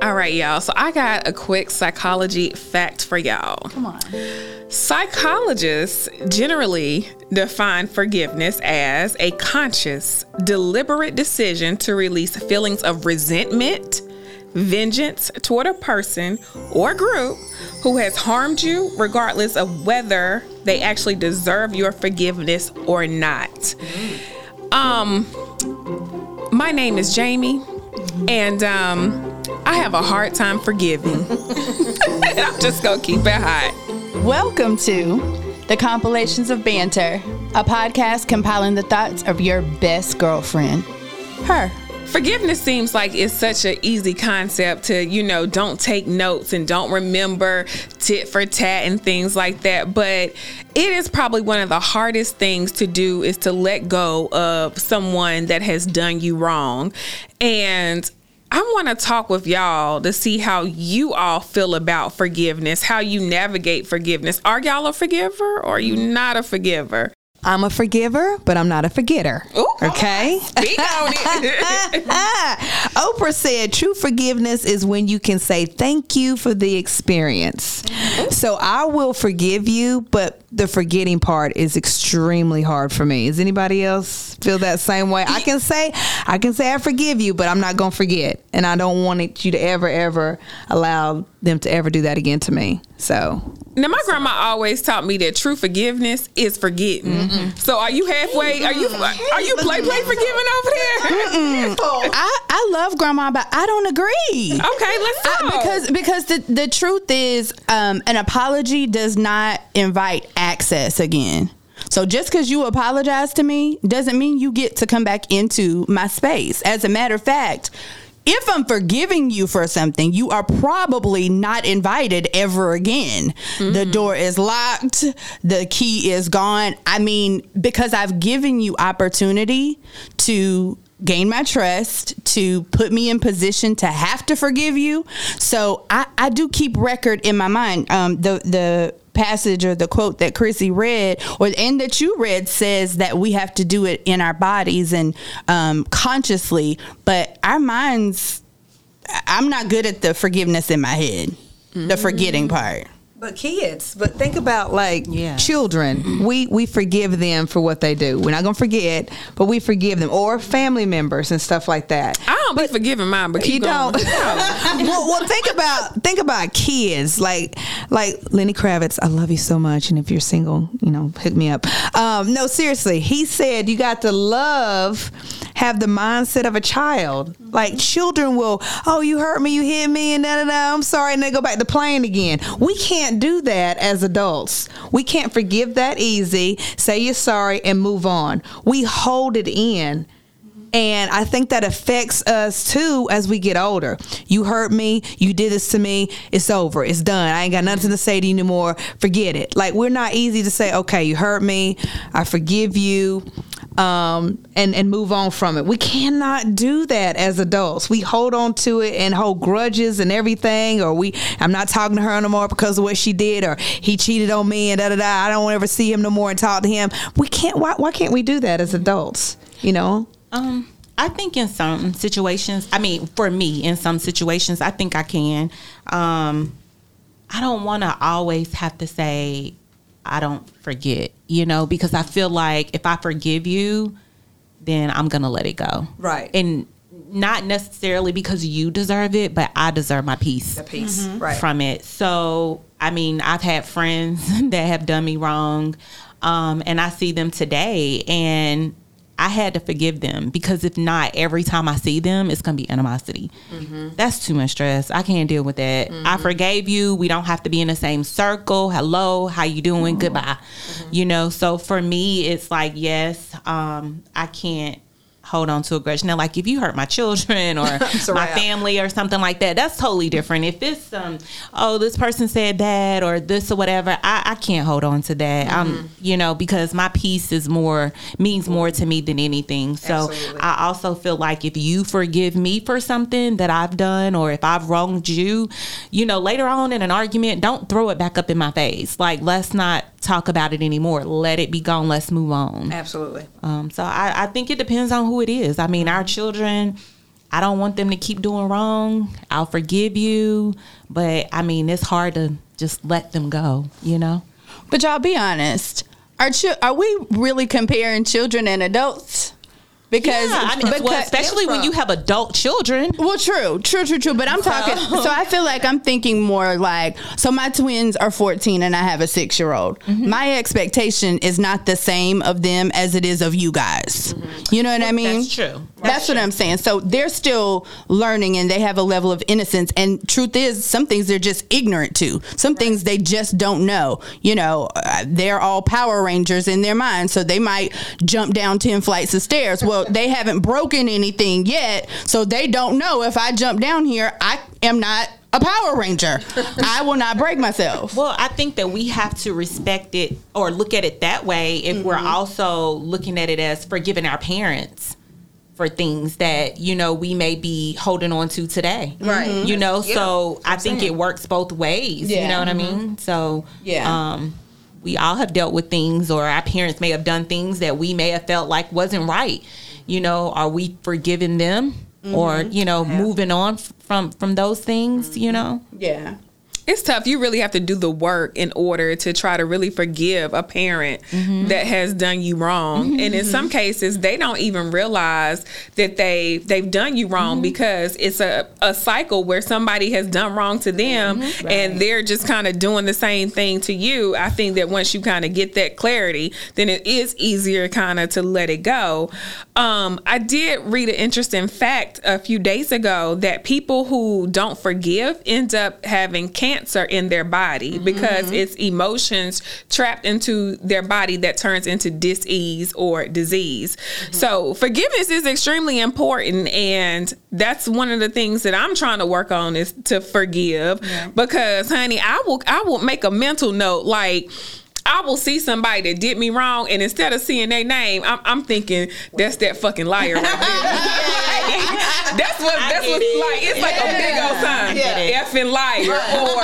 All right, y'all. So I got a quick psychology fact for y'all. Come on. Psychologists generally define forgiveness as a conscious, deliberate decision to release feelings of resentment, vengeance toward a person or group who has harmed you, regardless of whether they actually deserve your forgiveness or not. Um, my name is Jamie, and um, I have a hard time forgiving. and I'm just gonna keep it hot. Welcome to the Compilations of Banter, a podcast compiling the thoughts of your best girlfriend, her. Forgiveness seems like it's such an easy concept to, you know, don't take notes and don't remember tit for tat and things like that. But it is probably one of the hardest things to do is to let go of someone that has done you wrong. And I want to talk with y'all to see how you all feel about forgiveness, how you navigate forgiveness. Are y'all a forgiver or are you mm-hmm. not a forgiver? I'm a forgiver, but I'm not a forgetter. Ooh, okay. Speak on it. Oprah said true forgiveness is when you can say thank you for the experience. So I will forgive you, but the forgetting part is extremely hard for me. Does anybody else feel that same way? I can say I can say I forgive you, but I'm not going to forget. And I don't want it, you to ever ever allow them to ever do that again to me. So Now, my grandma always taught me that true forgiveness is forgetting. So, are you halfway? Are you are you play play forgiving over there? I, I love grandma, but I don't agree. Okay, let's I- because because the, the truth is um, an apology does not invite access again. So just because you apologize to me doesn't mean you get to come back into my space. As a matter of fact, if I'm forgiving you for something, you are probably not invited ever again. The door is locked, the key is gone. I mean, because I've given you opportunity to gain my trust, to put me in position to have to forgive you. So I, I do keep record in my mind. Um, the the passage or the quote that Chrissy read or and that you read says that we have to do it in our bodies and um, consciously, but our minds. I'm not good at the forgiveness in my head, the forgetting part. But kids, but think about like Yeah. children. We we forgive them for what they do. We're not gonna forget, but we forgive them, or family members and stuff like that. I don't be forgiving mine, but You going. don't. well, well, think about think about kids like like Lenny Kravitz. I love you so much, and if you're single, you know, hook me up. Um, no, seriously, he said you got to love, have the mindset of a child. Like children will, oh, you hurt me, you hit me, and da da da. I'm sorry, and they go back to playing again. We can't do that as adults. We can't forgive that easy. Say you're sorry and move on. We hold it in. And I think that affects us too as we get older. You hurt me, you did this to me, it's over, it's done. I ain't got nothing to say to you anymore. Forget it. Like we're not easy to say, okay, you hurt me, I forgive you, um, and and move on from it. We cannot do that as adults. We hold on to it and hold grudges and everything, or we I'm not talking to her no more because of what she did, or he cheated on me and da da da. I don't ever see him no more and talk to him. We can't. Why why can't we do that as adults? You know. Um, I think in some situations, I mean, for me, in some situations, I think I can. Um, I don't want to always have to say, I don't forget, you know, because I feel like if I forgive you, then I'm going to let it go. Right. And not necessarily because you deserve it, but I deserve my peace The peace, right? from it. So, I mean, I've had friends that have done me wrong, um, and I see them today, and I had to forgive them because if not, every time I see them, it's gonna be animosity. Mm-hmm. That's too much stress. I can't deal with that. I mm-hmm. forgave you. We don't have to be in the same circle. Hello, how you doing? Goodbye. Mm-hmm. You know. So for me, it's like yes, um, I can't hold on to a grudge. Now, like if you hurt my children or my family or something like that, that's totally different. If it's um, oh, this person said that or this or whatever, I, I can't hold on to that. Um, you know, because my peace is more means more to me than anything. So Absolutely. I also feel like if you forgive me for something that I've done or if I've wronged you, you know, later on in an argument, don't throw it back up in my face. Like let's not talk about it anymore. Let it be gone. Let's move on. Absolutely. Um, so I, I think it depends on who it is. I mean, our children, I don't want them to keep doing wrong. I'll forgive you, but I mean, it's hard to just let them go, you know? But y'all be honest. Are chi- are we really comparing children and adults? Because, Yeah, I mean, well, especially when you have adult children. Well, true, true, true, true. But I'm talking. So I feel like I'm thinking more like. So my twins are 14 and I have a six year old. Mm-hmm. My expectation is not the same of them as it is of you guys. You know what I mean? Mm-hmm. That's true. That's, what I'm saying. So they're still learning and they have a level of innocence. And truth is, some things they're just ignorant to. Some things they just don't know. You know, uh, they're all Power Rangers in their mind. So they might jump down 10 flights of stairs. Well, they haven't broken anything yet. So they don't know if I jump down here, I am not a Power Ranger. I will not break myself. Well, I think that we have to respect it or look at it that way if we're mm-hmm. also looking at it as forgiving our parents for things that you know we may be holding on to today Right. you mm-hmm. know Yeah. so i think it works both ways you know what i mm-hmm. mean so Yeah. um we all have dealt with things or our parents may have done things that we may have felt like wasn't right you know are we forgiving them? Or mm-hmm. you know moving on from from those things you know? Yeah. It's tough. You really have to do the work in order to try to really forgive a parent mm-hmm. that has done you wrong. Mm-hmm, and in mm-hmm. some cases, they don't even realize that they they've done you wrong because it's a, a cycle where somebody has done wrong to them and they're just kind of doing the same thing to you. I think that once you kind of get that clarity, then it is easier kind of to let it go. Um, I did read an interesting fact a few days ago that people who don't forgive end up having cancer in their body mm-hmm, because mm-hmm. it's emotions trapped into their body that turns into disease or disease. Mm-hmm. So forgiveness is extremely important and that's one of the things that I'm trying to work on is to forgive because honey, I will I will make a mental note like I will see somebody that did me wrong, and instead of seeing their name, I'm, I'm thinking that's that fucking liar right there. that's what that's get what's it. like. It's like a big old sign, Yeah. effing liar or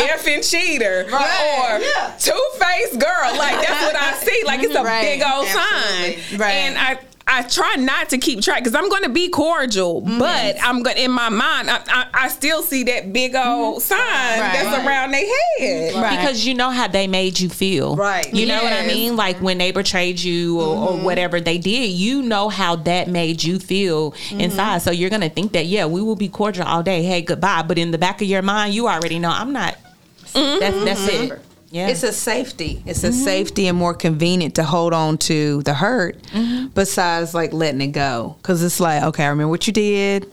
effing cheater or two faced girl. Like that's what I see. Like it's a Right. big old Absolutely. sign, Right. and I. I try not to keep track because I'm going to be cordial, mm-hmm. but I'm going in my mind. I, I, I still see that big old mm-hmm. sign that's Right. around their head. Right. because you know how they made you feel. Right. You know what I mean? Like when they betrayed you or, or mm-hmm. whatever they did, you know how that made you feel inside. So you're gonna think that yeah, we will be cordial all day. Hey, goodbye. But in the back of your mind, you already know I'm not. That's that's it. Yeah. It's a safety. It's a safety and more convenient to hold on to the hurt besides like letting it go. Cause it's like, okay, I remember what you did.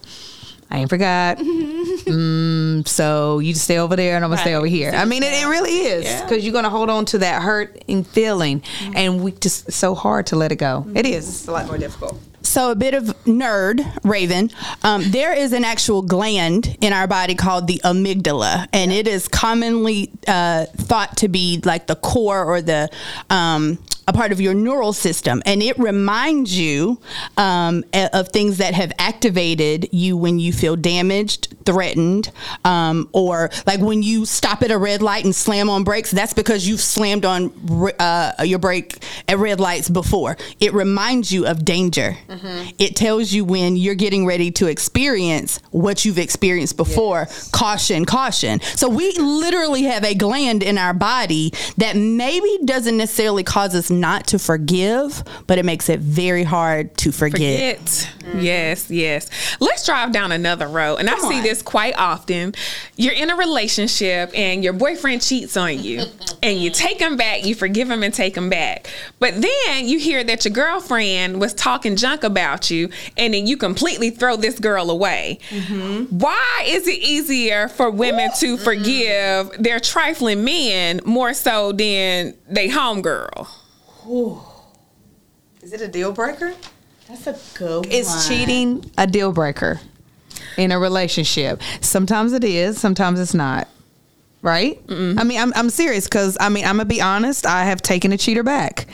I ain't forgot. mm, so you just stay over there and I'm gonna stay over here. I mean, it, it really is Yeah. because you're gonna hold on to that hurt and feeling, and we just it's so hard to let it go. It is. It's a lot more difficult. So, a bit of nerd, Raven. Um, there is an actual gland in our body called the amygdala, and it is commonly uh, thought to be like the core or the um, a part of your neural system, and it reminds you um, of things that have activated you when you feel damaged, threatened, um, or like when you stop at a red light and slam on brakes. That's because you've slammed on uh, your brake at red lights before. It reminds you of danger. It tells you when you're getting ready to experience what you've experienced before. Caution, caution. So we literally have a gland in our body that maybe doesn't necessarily cause us not to forgive, but it makes it very hard to forget. Forget. Mm-hmm. Yes, yes. Let's drive down another road. And I see on. this quite often. You're in a relationship and your boyfriend cheats on you. and you take him back, you forgive him and take him back. But then you hear that your girlfriend was talking junk about you and then you completely throw this girl away. Mm-hmm. Why is it easier for women to mm-hmm. forgive their trifling men more so than they homegirl? Is it a deal breaker? That's a good Is cheating a deal breaker in a relationship? Sometimes it is, sometimes it's not. Right? I mean, I'm, I'm serious because I mean, I'm gonna be honest. I have taken a cheater back.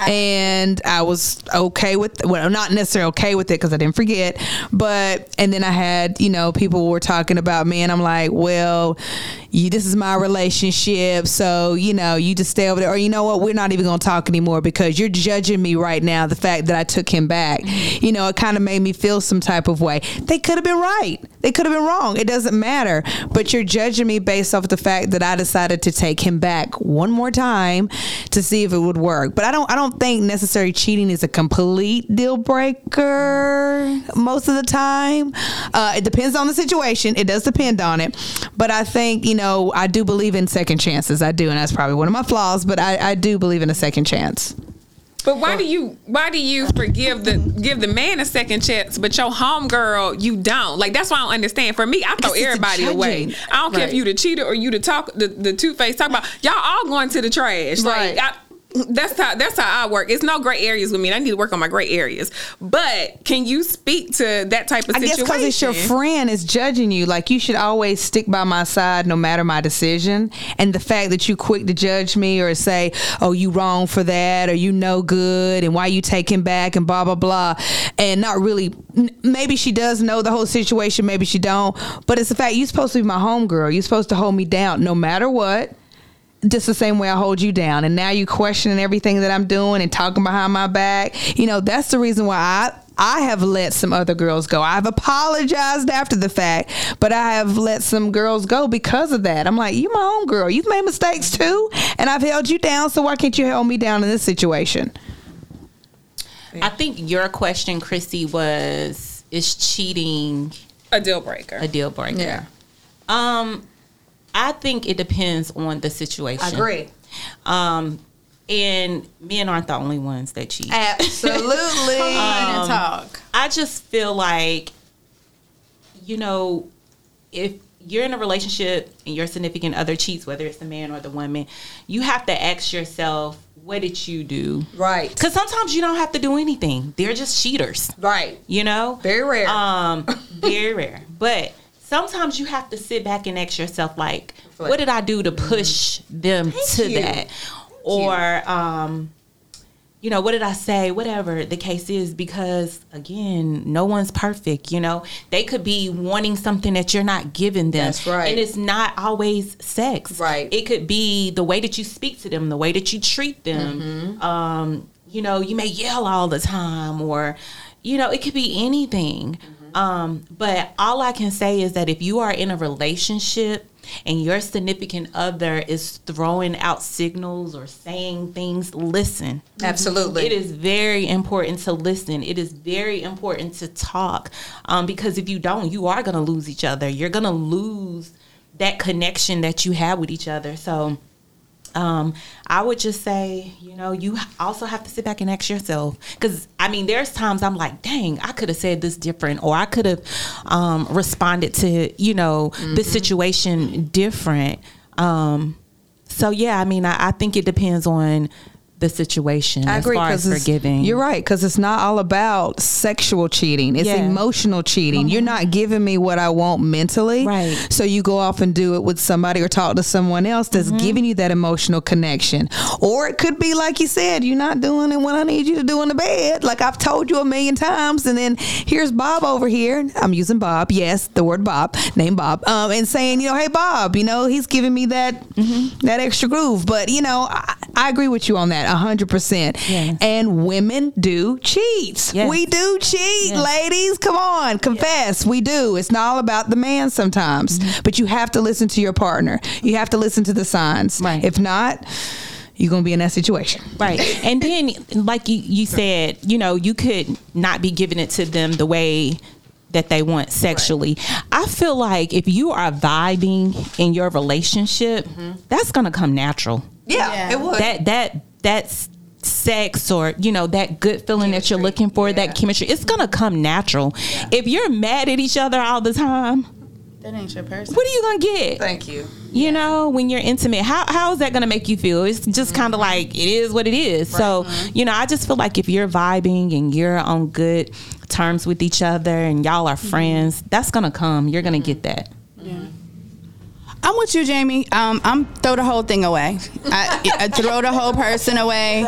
and I was okay with well, not necessarily okay with it because I didn't forget, but and then I had you know people were talking about me, and I'm like, well, you, this is my relationship, so you know you just stay over there, or you know what, we're not even gonna talk anymore because you're judging me right now. The fact that I took him back, you know, it kind of made me feel some type of way. They could have been right, they could have been wrong. It doesn't matter, but you're judging me based off the fact that I decided to take him back one more time to see if it would work. But I don't, I don't think necessary cheating is a complete deal breaker most of the time. Uh, it depends on the situation. It does depend on it, but I think you know I do believe in second chances. I do, and that's probably one of my flaws. But I, I do believe in a second chance. But why do you why do you forgive the give the man a second chance, but your homegirl you don't? Like that's why I don't understand. For me, I throw everybody away. I don't care if Right. you the cheater or you the talk the, the two face talk about y'all all going to the trash. Right. Like I, that's how that's how I work. It's no gray areas with me. I need to work on my gray areas. But can you speak to that type of I guess situation? because it's your friend is judging you. Like you should always stick by my side no matter my decision. And the fact that you quick to judge me or say, "Oh, you wrong for that," or "You no good," and why you take him back, and blah blah blah, and not really. Maybe she does know the whole situation. Maybe she don't. But it's the fact you're supposed to be my homegirl. You're supposed to hold me down no matter what. Just the same way I hold you down, and now you questioning everything that I'm doing and talking behind my back. You know that's the reason why I I have let some other girls go. I've apologized after the fact, but I have let some girls go because of that. I'm like, you my own girl. You've made mistakes too, and I've held you down. So why can't you hold me down in this situation? I think your question, Chrissy, was is cheating a deal breaker. a deal breaker? Yeah. Um, I think it depends on the situation. I agree. Um, and men aren't the only ones that cheat. Absolutely. and talk. I just feel like, you know, if you're in a relationship and your significant other cheats, whether it's the man or the woman, you have to ask yourself, what did you do? right. Because sometimes you don't have to do anything. They're just cheaters. Right. You know? Very rare. Um, very rare. But sometimes you have to sit back and ask yourself, like, what did I do to push them to you. that? Or, um, you know, what did I say? Whatever the case is, because again, no one's perfect. You know, they could be wanting something that you're not giving them. That's right. And it's not always sex. Right. It could be the way that you speak to them, the way that you treat them. Mm-hmm. Um, you know, you may yell all the time, or, you know, it could be anything. Mm-hmm. Um, but all I can say is that if you are in a relationship and your significant other is throwing out signals or saying things, listen. Absolutely. It is very important to listen. It is very important to talk um, because if you don't, you are going to lose each other. You're going to lose that connection that you have with each other. So, um, I would just say, you know, you also have to sit back and ask yourself because I mean, there's times I'm like, dang, I could have said this different, or I could have um, responded to, you know, this situation different. Um, so yeah, I mean, I, I think it depends on the situation I as agree far as forgiving. you're right because it's not all about sexual cheating. It's Yeah. emotional cheating. You're not giving me what I want mentally, Right. So you go off and do it with somebody or talk to someone else that's Mm-hmm. giving you that emotional connection. Or it could be like you said, you're not doing it when I need you to do in the bed. Like I've told you a million times, and then here's Bob over here. I'm using Bob. Yes, the word Bob, name Bob, um, and saying, you know, hey Bob, you know, he's giving me that Mm-hmm. that extra groove. But you know, I, I agree with you on that, hundred percent. Yes. And women do cheat. Yes. We do cheat, Yes. ladies. Come on, confess. We do. It's not all about the man sometimes, Mm-hmm. but you have to listen to your partner. You have to listen to the signs. Right. If not, you're gonna be in that situation. Right. And then, like you, you said, you know, you could not be giving it to them the way that they want sexually. I feel like if you are vibing in your relationship, that's going to come natural. Yeah, it would. That, that, that's sex or you know that good feeling that you're looking for that chemistry it's gonna come natural. If you're mad at each other all the time that ain't your person. what are you gonna get? Thank you. you know when you're intimate how, how is that going to make you feel? It's just kind of mm-hmm. like it is what it is. So mm-hmm. you know i just feel like if you're vibing and you're on good terms with each other and y'all are mm-hmm. friends that's going to come. You're going to get that I'm with you, Jamie. Um, I'm throw the whole thing away. I, I throw the whole person away.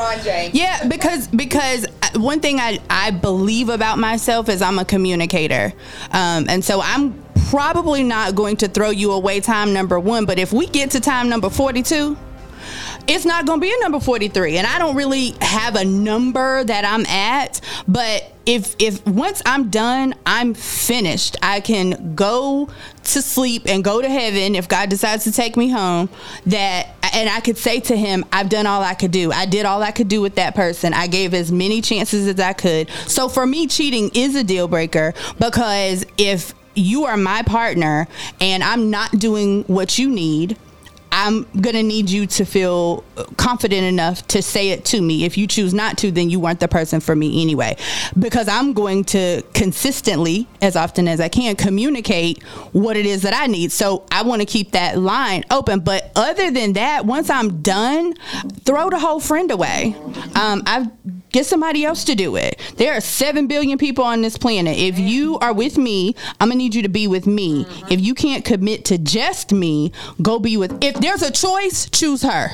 Yeah, because because uh, one thing I I believe about myself is I'm a communicator, um, and so I'm probably not going to throw you away time number one. But if we get to time number forty two it's not going to be a number 43 and i don't really have a number that i'm at but if if once i'm done i'm finished. I can go to sleep and go to heaven if god decides to take me home that and i could say to him i've done all i could do. I did all i could do with that person. I gave as many chances as i could. So for me cheating is a deal breaker because if you are my partner and i'm not doing what you need I'm gonna need you to feel confident enough to say it to me. If you choose not to, then you weren't the person for me anyway. Because I'm going to consistently, as often as I can, communicate what it is that I need. So I want to keep that line open. But other than that, once I'm done, throw the whole friend away. Um, I've get somebody else to do it. There are 7 billion people on this planet. If you are with me, I'm going to need you to be with me. If you can't commit to just me, go be with If there's a choice, choose her.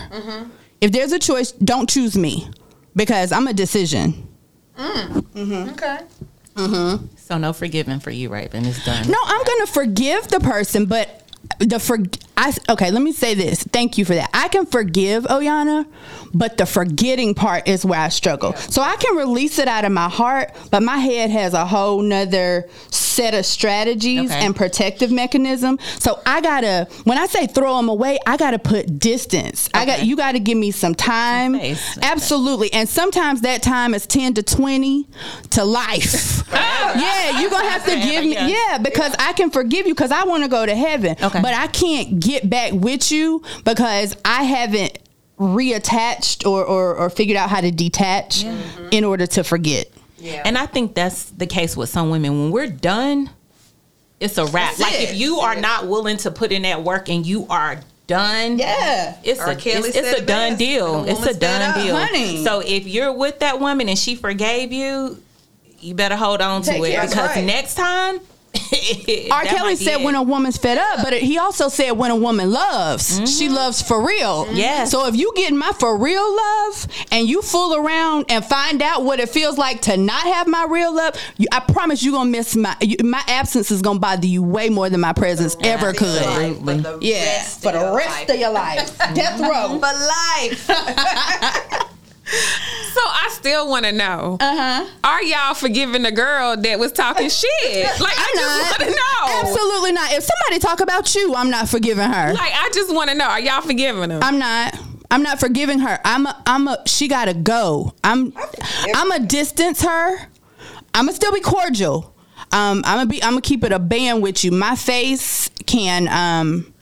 If there's a choice, don't choose me because I'm a decision. mm-hmm Okay. Mm-hmm. So no forgiving for you, right? Raven. It's done. No, I'm going to forgive the person, but the for I okay, let me say this. Thank you for that. I can forgive Oyana, but the forgetting part is where I struggle. So I can release it out of my heart, but my head has a whole nother set of strategies Okay. and protective mechanism. So I gotta when I say throw them away, I gotta put distance. I got you gotta give me some time. Absolutely. And sometimes that time is 10 to 20 to life. yeah, you're gonna have to give me yeah. yeah, because I can forgive you because I want to go to heaven. Okay. But I can't get back with you because I haven't reattached or, or, or figured out how to detach in order to forget. And I think that's the case with some women. When we're done, it's a wrap. That's like it. if you are not willing to put in that work and you are done, Yeah. it's R. a Kelly it's, it's a done best. deal. It's a done deal, honey. So if you're with that woman and she forgave you, you better hold on to it because right. next time. R. Kelly said when a woman's fed up, but he also said when a woman loves, she mm-hmm. loves for real. Yeah. So if you get my for real love and you fool around and find out what it feels like to not have my real love, you, I promise you're gonna miss my you, my absence is gonna bother you way more than my presence ever could. Absolutely. For the Yeah, rest for the of rest life. of your life, death row. For life. So I still want to know: Uh huh. Are y'all forgiving the girl that was talking shit? Like I just want to know. Absolutely not. If somebody talk about you, I'm not forgiving her. Like I just want to know: Are y'all forgiving them? I'm not. I'm not forgiving her. I'm a. I'm a. She gotta go. I'm. I'm a distance her. I'm gonna still be cordial. Um. I'm gonna be. I'm gonna keep it a band with you. My face can. Um.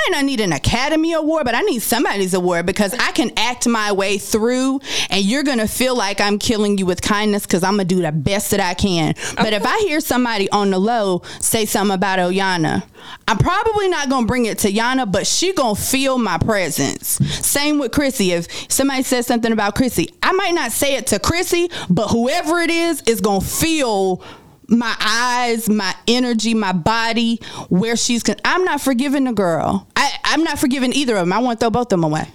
I might not need an Academy Award, but I need somebody's award because I can act my way through, and you're gonna feel like I'm killing you with kindness because I'm gonna do the best that I can. But if I hear somebody on the low say something about Oyana, I'm probably not gonna bring it to Yana, but she gonna feel my presence. Same with Chrissy. If somebody says something about Chrissy, I might not say it to Chrissy, but whoever it is is gonna feel my eyes, my energy, my body, where she's. Con- I'm not forgiving the girl. I, I'm not forgiving either of them. I want to throw both of them away.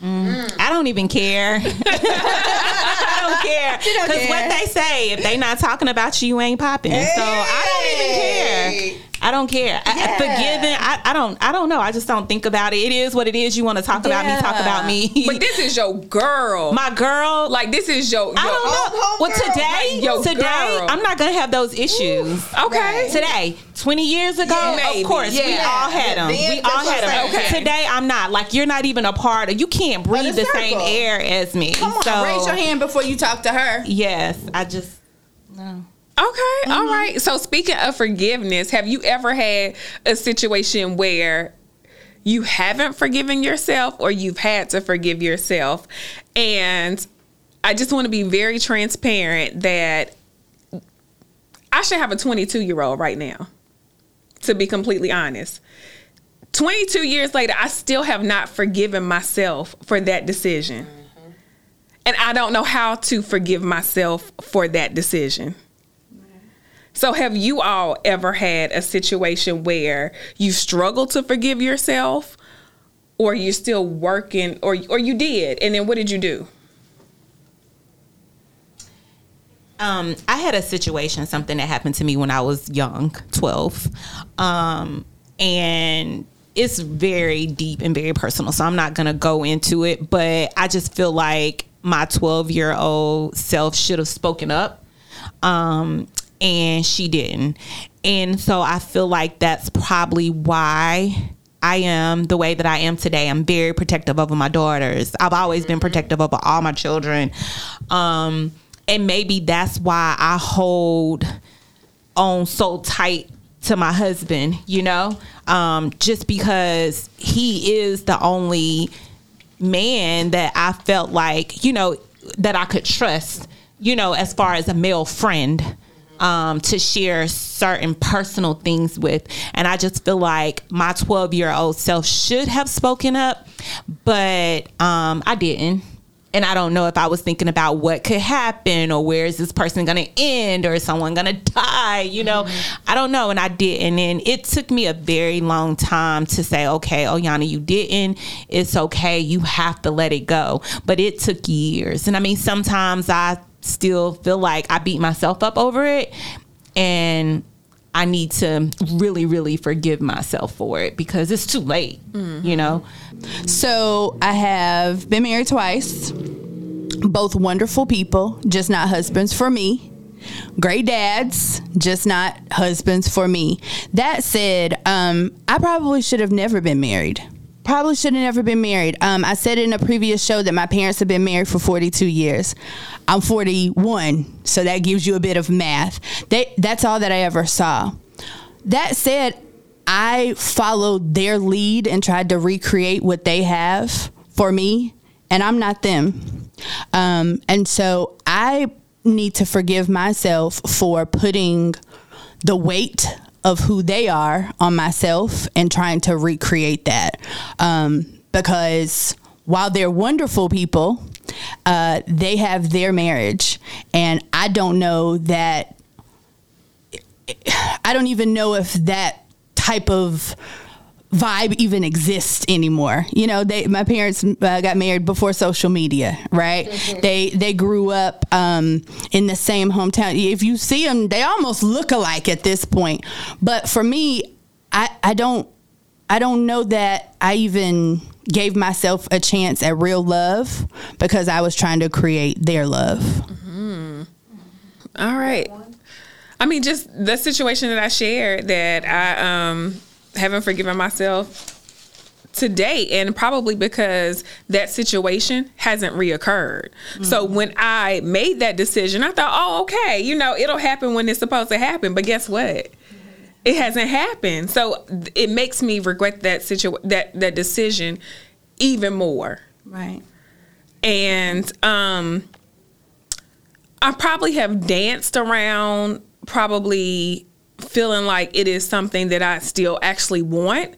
Mm. I don't even care. I don't care because what they say, if they not talking about you, you ain't popping. So I don't even care. I don't care. I, Yeah. forgiving, I, I don't. I don't know. I just don't think about it. It is what it is. You want to talk about me? Talk about me. but this is your girl. my girl, like this is your. your I don't oh, know. home well, today, Yo, today, girl. I'm not gonna have those issues. Okay. Today, 20 years ago, Yeah, of course, we Yeah. all had them. Then we all had them. Saying. Okay. Today, I'm not. Like, you're not even a part of, you can't breathe the the same air as me. Come on, so, raise your hand before you talk to her. Yes, I just, no. Okay, all mm-hmm. right. So speaking of forgiveness, have you ever had a situation where you haven't forgiven yourself or you've had to forgive yourself? And I just want to be very transparent that I should have a 22 year old right now, to be completely honest. 22 years later, I still have not forgiven myself for that decision. Mm-hmm. And I don't know how to forgive myself for that decision. So, have you all ever had a situation where you struggled to forgive yourself, or you're still working, or or you did, and then what did you do? Um, I had a situation, something that happened to me when I was young, 12. Um, and it's very deep and very personal. So I'm not to go into it, but I just feel like my 12 year old self should have spoken up. Um, and she didn't. And so I feel like that's probably why I am the way that I am today. I'm very protective over my daughters. I've always been protective over all my children. Um, and maybe that's why I hold on so tight to my husband, you know, um, just because he is the only man that I felt like, you know, that I could trust, you know, as far as a male friend. Um, to share certain personal things with. And I just feel like my 12 year old self should have spoken up, but um, I didn't and I don't know if I was thinking about what could happen or where is this person going to end or is someone going to die, you know? Mm-hmm. I don't know. And I didn't. And it took me a very long time to say, okay, Oyana, you didn't. It's okay. You have to let it go. But it took years. And I mean, sometimes I still feel like I beat myself up over it. And I need to really, really forgive myself for it because it's too late, mm-hmm. you know? So I have been married twice, both wonderful people, just not husbands for me. Great dads, just not husbands for me. That said, um, I probably should have never been married probably should have never been married. Um, I said in a previous show that my parents have been married for 42 years. I'm 41, so that gives you a bit of math. They, that's all that I ever saw. That said, I followed their lead and tried to recreate what they have for me, and I'm not them. Um, and so I need to forgive myself for putting the weight of who they are on myself and trying to recreate that. Um, because while they're wonderful people, uh, they have their marriage. And I don't know that, I don't even know if that type of vibe even exists anymore. You know, they my parents uh, got married before social media, right? Mm-hmm. They they grew up um, in the same hometown. If you see them, they almost look alike at this point. But for me, I I don't I don't know that I even gave myself a chance at real love because I was trying to create their love. Mm-hmm. All right. I mean, just the situation that I shared that I um haven't forgiven myself to date and probably because that situation hasn't reoccurred. Mm-hmm. So when I made that decision, I thought, "Oh, okay, you know, it'll happen when it's supposed to happen." But guess what? It hasn't happened. So it makes me regret that situ- that that decision even more. Right. And um I probably have danced around probably feeling like it is something that I still actually want.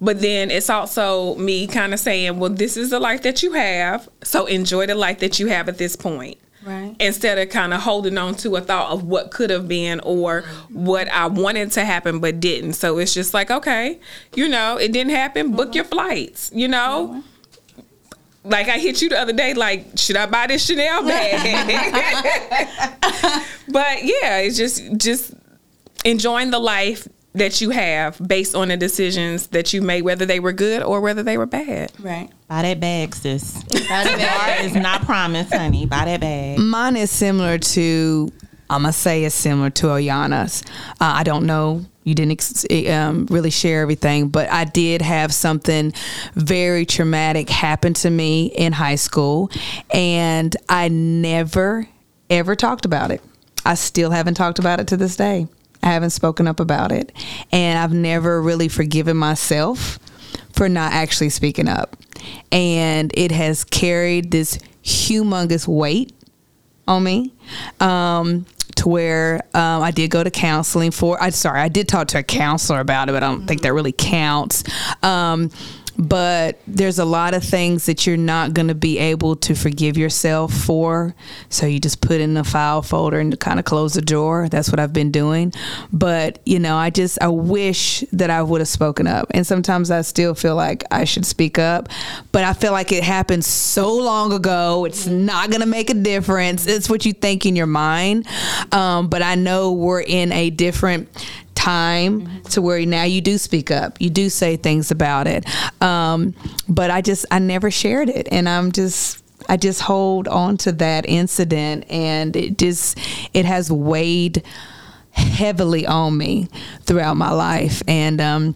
But then it's also me kind of saying, well, this is the life that you have. So enjoy the life that you have at this point. Right. Instead of kind of holding on to a thought of what could have been or what I wanted to happen but didn't. So it's just like, okay, you know, it didn't happen. Book mm-hmm. your flights, you know? Mm-hmm like I hit you the other day, like, should I buy this Chanel bag? but yeah, it's just just enjoying the life that you have based on the decisions that you made, whether they were good or whether they were bad. Right. Buy that bag, sis. Buy that bag. is not promised, honey. Buy that bag. Mine is similar to, I'm going to say it's similar to Oyana's. Uh, I don't know. You didn't um, really share everything, but I did have something very traumatic happen to me in high school, and I never, ever talked about it. I still haven't talked about it to this day. I haven't spoken up about it. And I've never really forgiven myself for not actually speaking up. And it has carried this humongous weight on me. Um, to where um, I did go to counseling for. I sorry, I did talk to a counselor about it, but I don't mm-hmm. think that really counts. Um, but there's a lot of things that you're not going to be able to forgive yourself for. So you just put in the file folder and kind of close the door. That's what I've been doing. But, you know, I just, I wish that I would have spoken up. And sometimes I still feel like I should speak up, but I feel like it happened so long ago. It's not going to make a difference. It's what you think in your mind. Um, but I know we're in a different time mm-hmm. to where now you do speak up. You do say things about it. Um, but i just i never shared it. And i'm just i just hold on to that incident and it just it has weighed heavily on me throughout my life. And um,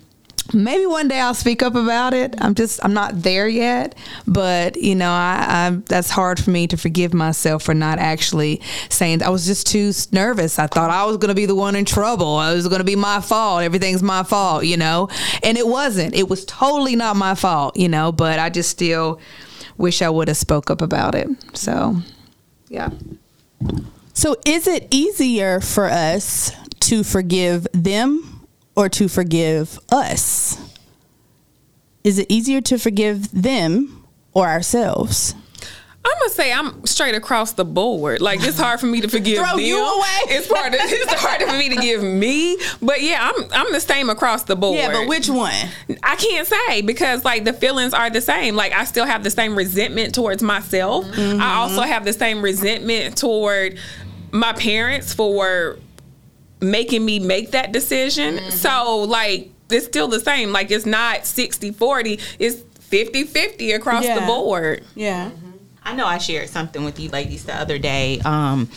maybe one day I'll speak up about it. I'm just I'm not there yet, but you know, I, I that's hard for me to forgive myself for not actually saying. I was just too nervous. I thought I was going to be the one in trouble. It was going to be my fault. Everything's my fault, you know, and it wasn't. It was totally not my fault, you know. But I just still wish I would have spoke up about it. So, yeah. So, is it easier for us to forgive them? Or to forgive us? Is it easier to forgive them or ourselves? I'm gonna say I'm straight across the board. Like it's hard for me to forgive Throw them. you away. It's hard. To, it's harder for me to give me. But yeah, I'm I'm the same across the board. Yeah, but which one? I can't say because like the feelings are the same. Like I still have the same resentment towards myself. Mm-hmm. I also have the same resentment toward my parents for making me make that decision. Mm-hmm. So like it's still the same. Like it's not 60 40, it's 50 50 across yeah. the board. Yeah. Mm-hmm. I know I shared something with you ladies the other day. Um,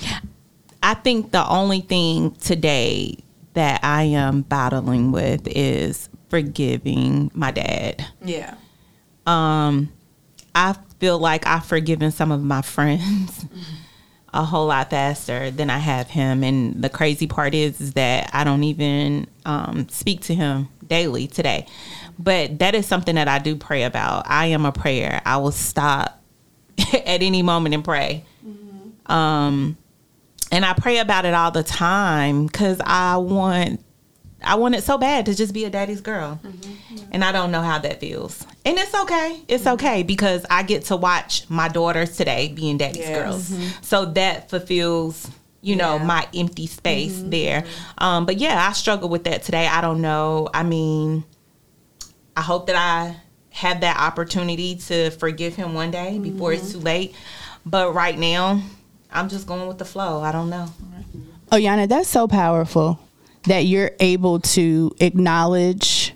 I think the only thing today that I am battling with is forgiving my dad. Yeah. Um, I feel like I've forgiven some of my friends. Mm-hmm a whole lot faster than I have him. And the crazy part is, is that I don't even um, speak to him daily today. But that is something that I do pray about. I am a prayer. I will stop at any moment and pray. Mm-hmm. Um, and I pray about it all the time because I want I want it so bad to just be a daddy's girl. Mm-hmm. Yeah. And I don't know how that feels. And it's okay. It's mm-hmm. okay because I get to watch my daughters today being daddy's yes. girls. Mm-hmm. So that fulfills, you know, yeah. my empty space mm-hmm. there. Um, but yeah, I struggle with that today. I don't know. I mean, I hope that I have that opportunity to forgive him one day before it's mm-hmm. too late. But right now, I'm just going with the flow. I don't know. Oh, Yana, that's so powerful that you're able to acknowledge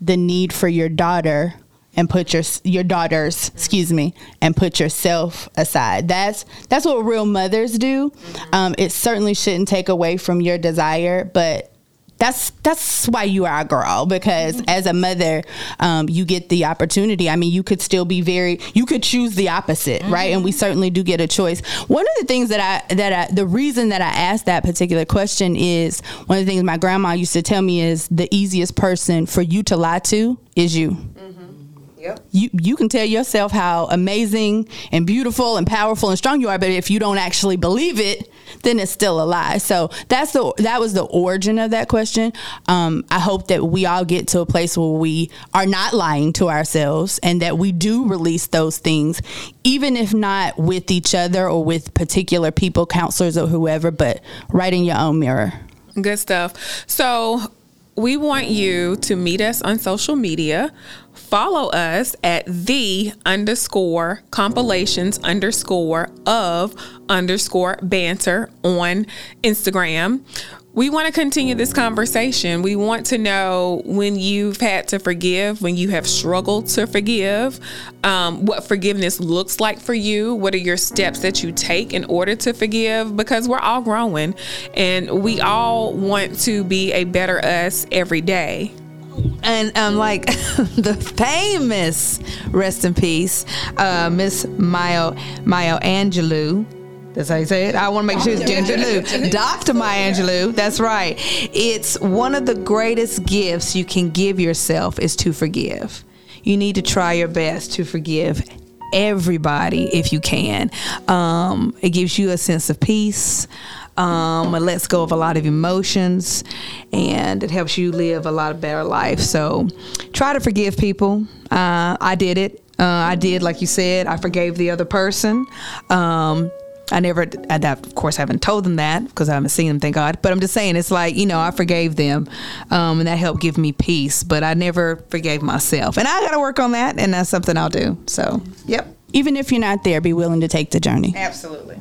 the need for your daughter and put your your daughters, excuse me, and put yourself aside. That's that's what real mothers do. Um, it certainly shouldn't take away from your desire, but that's that's why you are a girl because mm-hmm. as a mother um, you get the opportunity i mean you could still be very you could choose the opposite mm-hmm. right and we certainly do get a choice one of the things that i that i the reason that i asked that particular question is one of the things my grandma used to tell me is the easiest person for you to lie to is you mm-hmm. Yep. You you can tell yourself how amazing and beautiful and powerful and strong you are, but if you don't actually believe it, then it's still a lie. So that's the that was the origin of that question. Um, I hope that we all get to a place where we are not lying to ourselves and that we do release those things, even if not with each other or with particular people, counselors or whoever, but right in your own mirror. Good stuff. So we want you to meet us on social media follow us at the underscore compilations underscore of underscore banter on Instagram. We want to continue this conversation. We want to know when you've had to forgive, when you have struggled to forgive, um, what forgiveness looks like for you. What are your steps that you take in order to forgive? Because we're all growing and we all want to be a better us every day and um, like the famous rest in peace, uh, Miss Mayo Mayo Angelou. That's how you say it. I want to make sure it's Angelou. Dr. Maya Angelou. That's right. It's one of the greatest gifts you can give yourself is to forgive. You need to try your best to forgive everybody if you can. Um, it gives you a sense of peace. Um, it lets go of a lot of emotions, and it helps you live a lot of better life. So, try to forgive people. Uh, I did it. Uh, I did, like you said, I forgave the other person. Um, I never, I, of course, I haven't told them that because I haven't seen them, thank God. But I'm just saying, it's like, you know, I forgave them um, and that helped give me peace, but I never forgave myself. And I got to work on that, and that's something I'll do. So, yep. Even if you're not there, be willing to take the journey. Absolutely.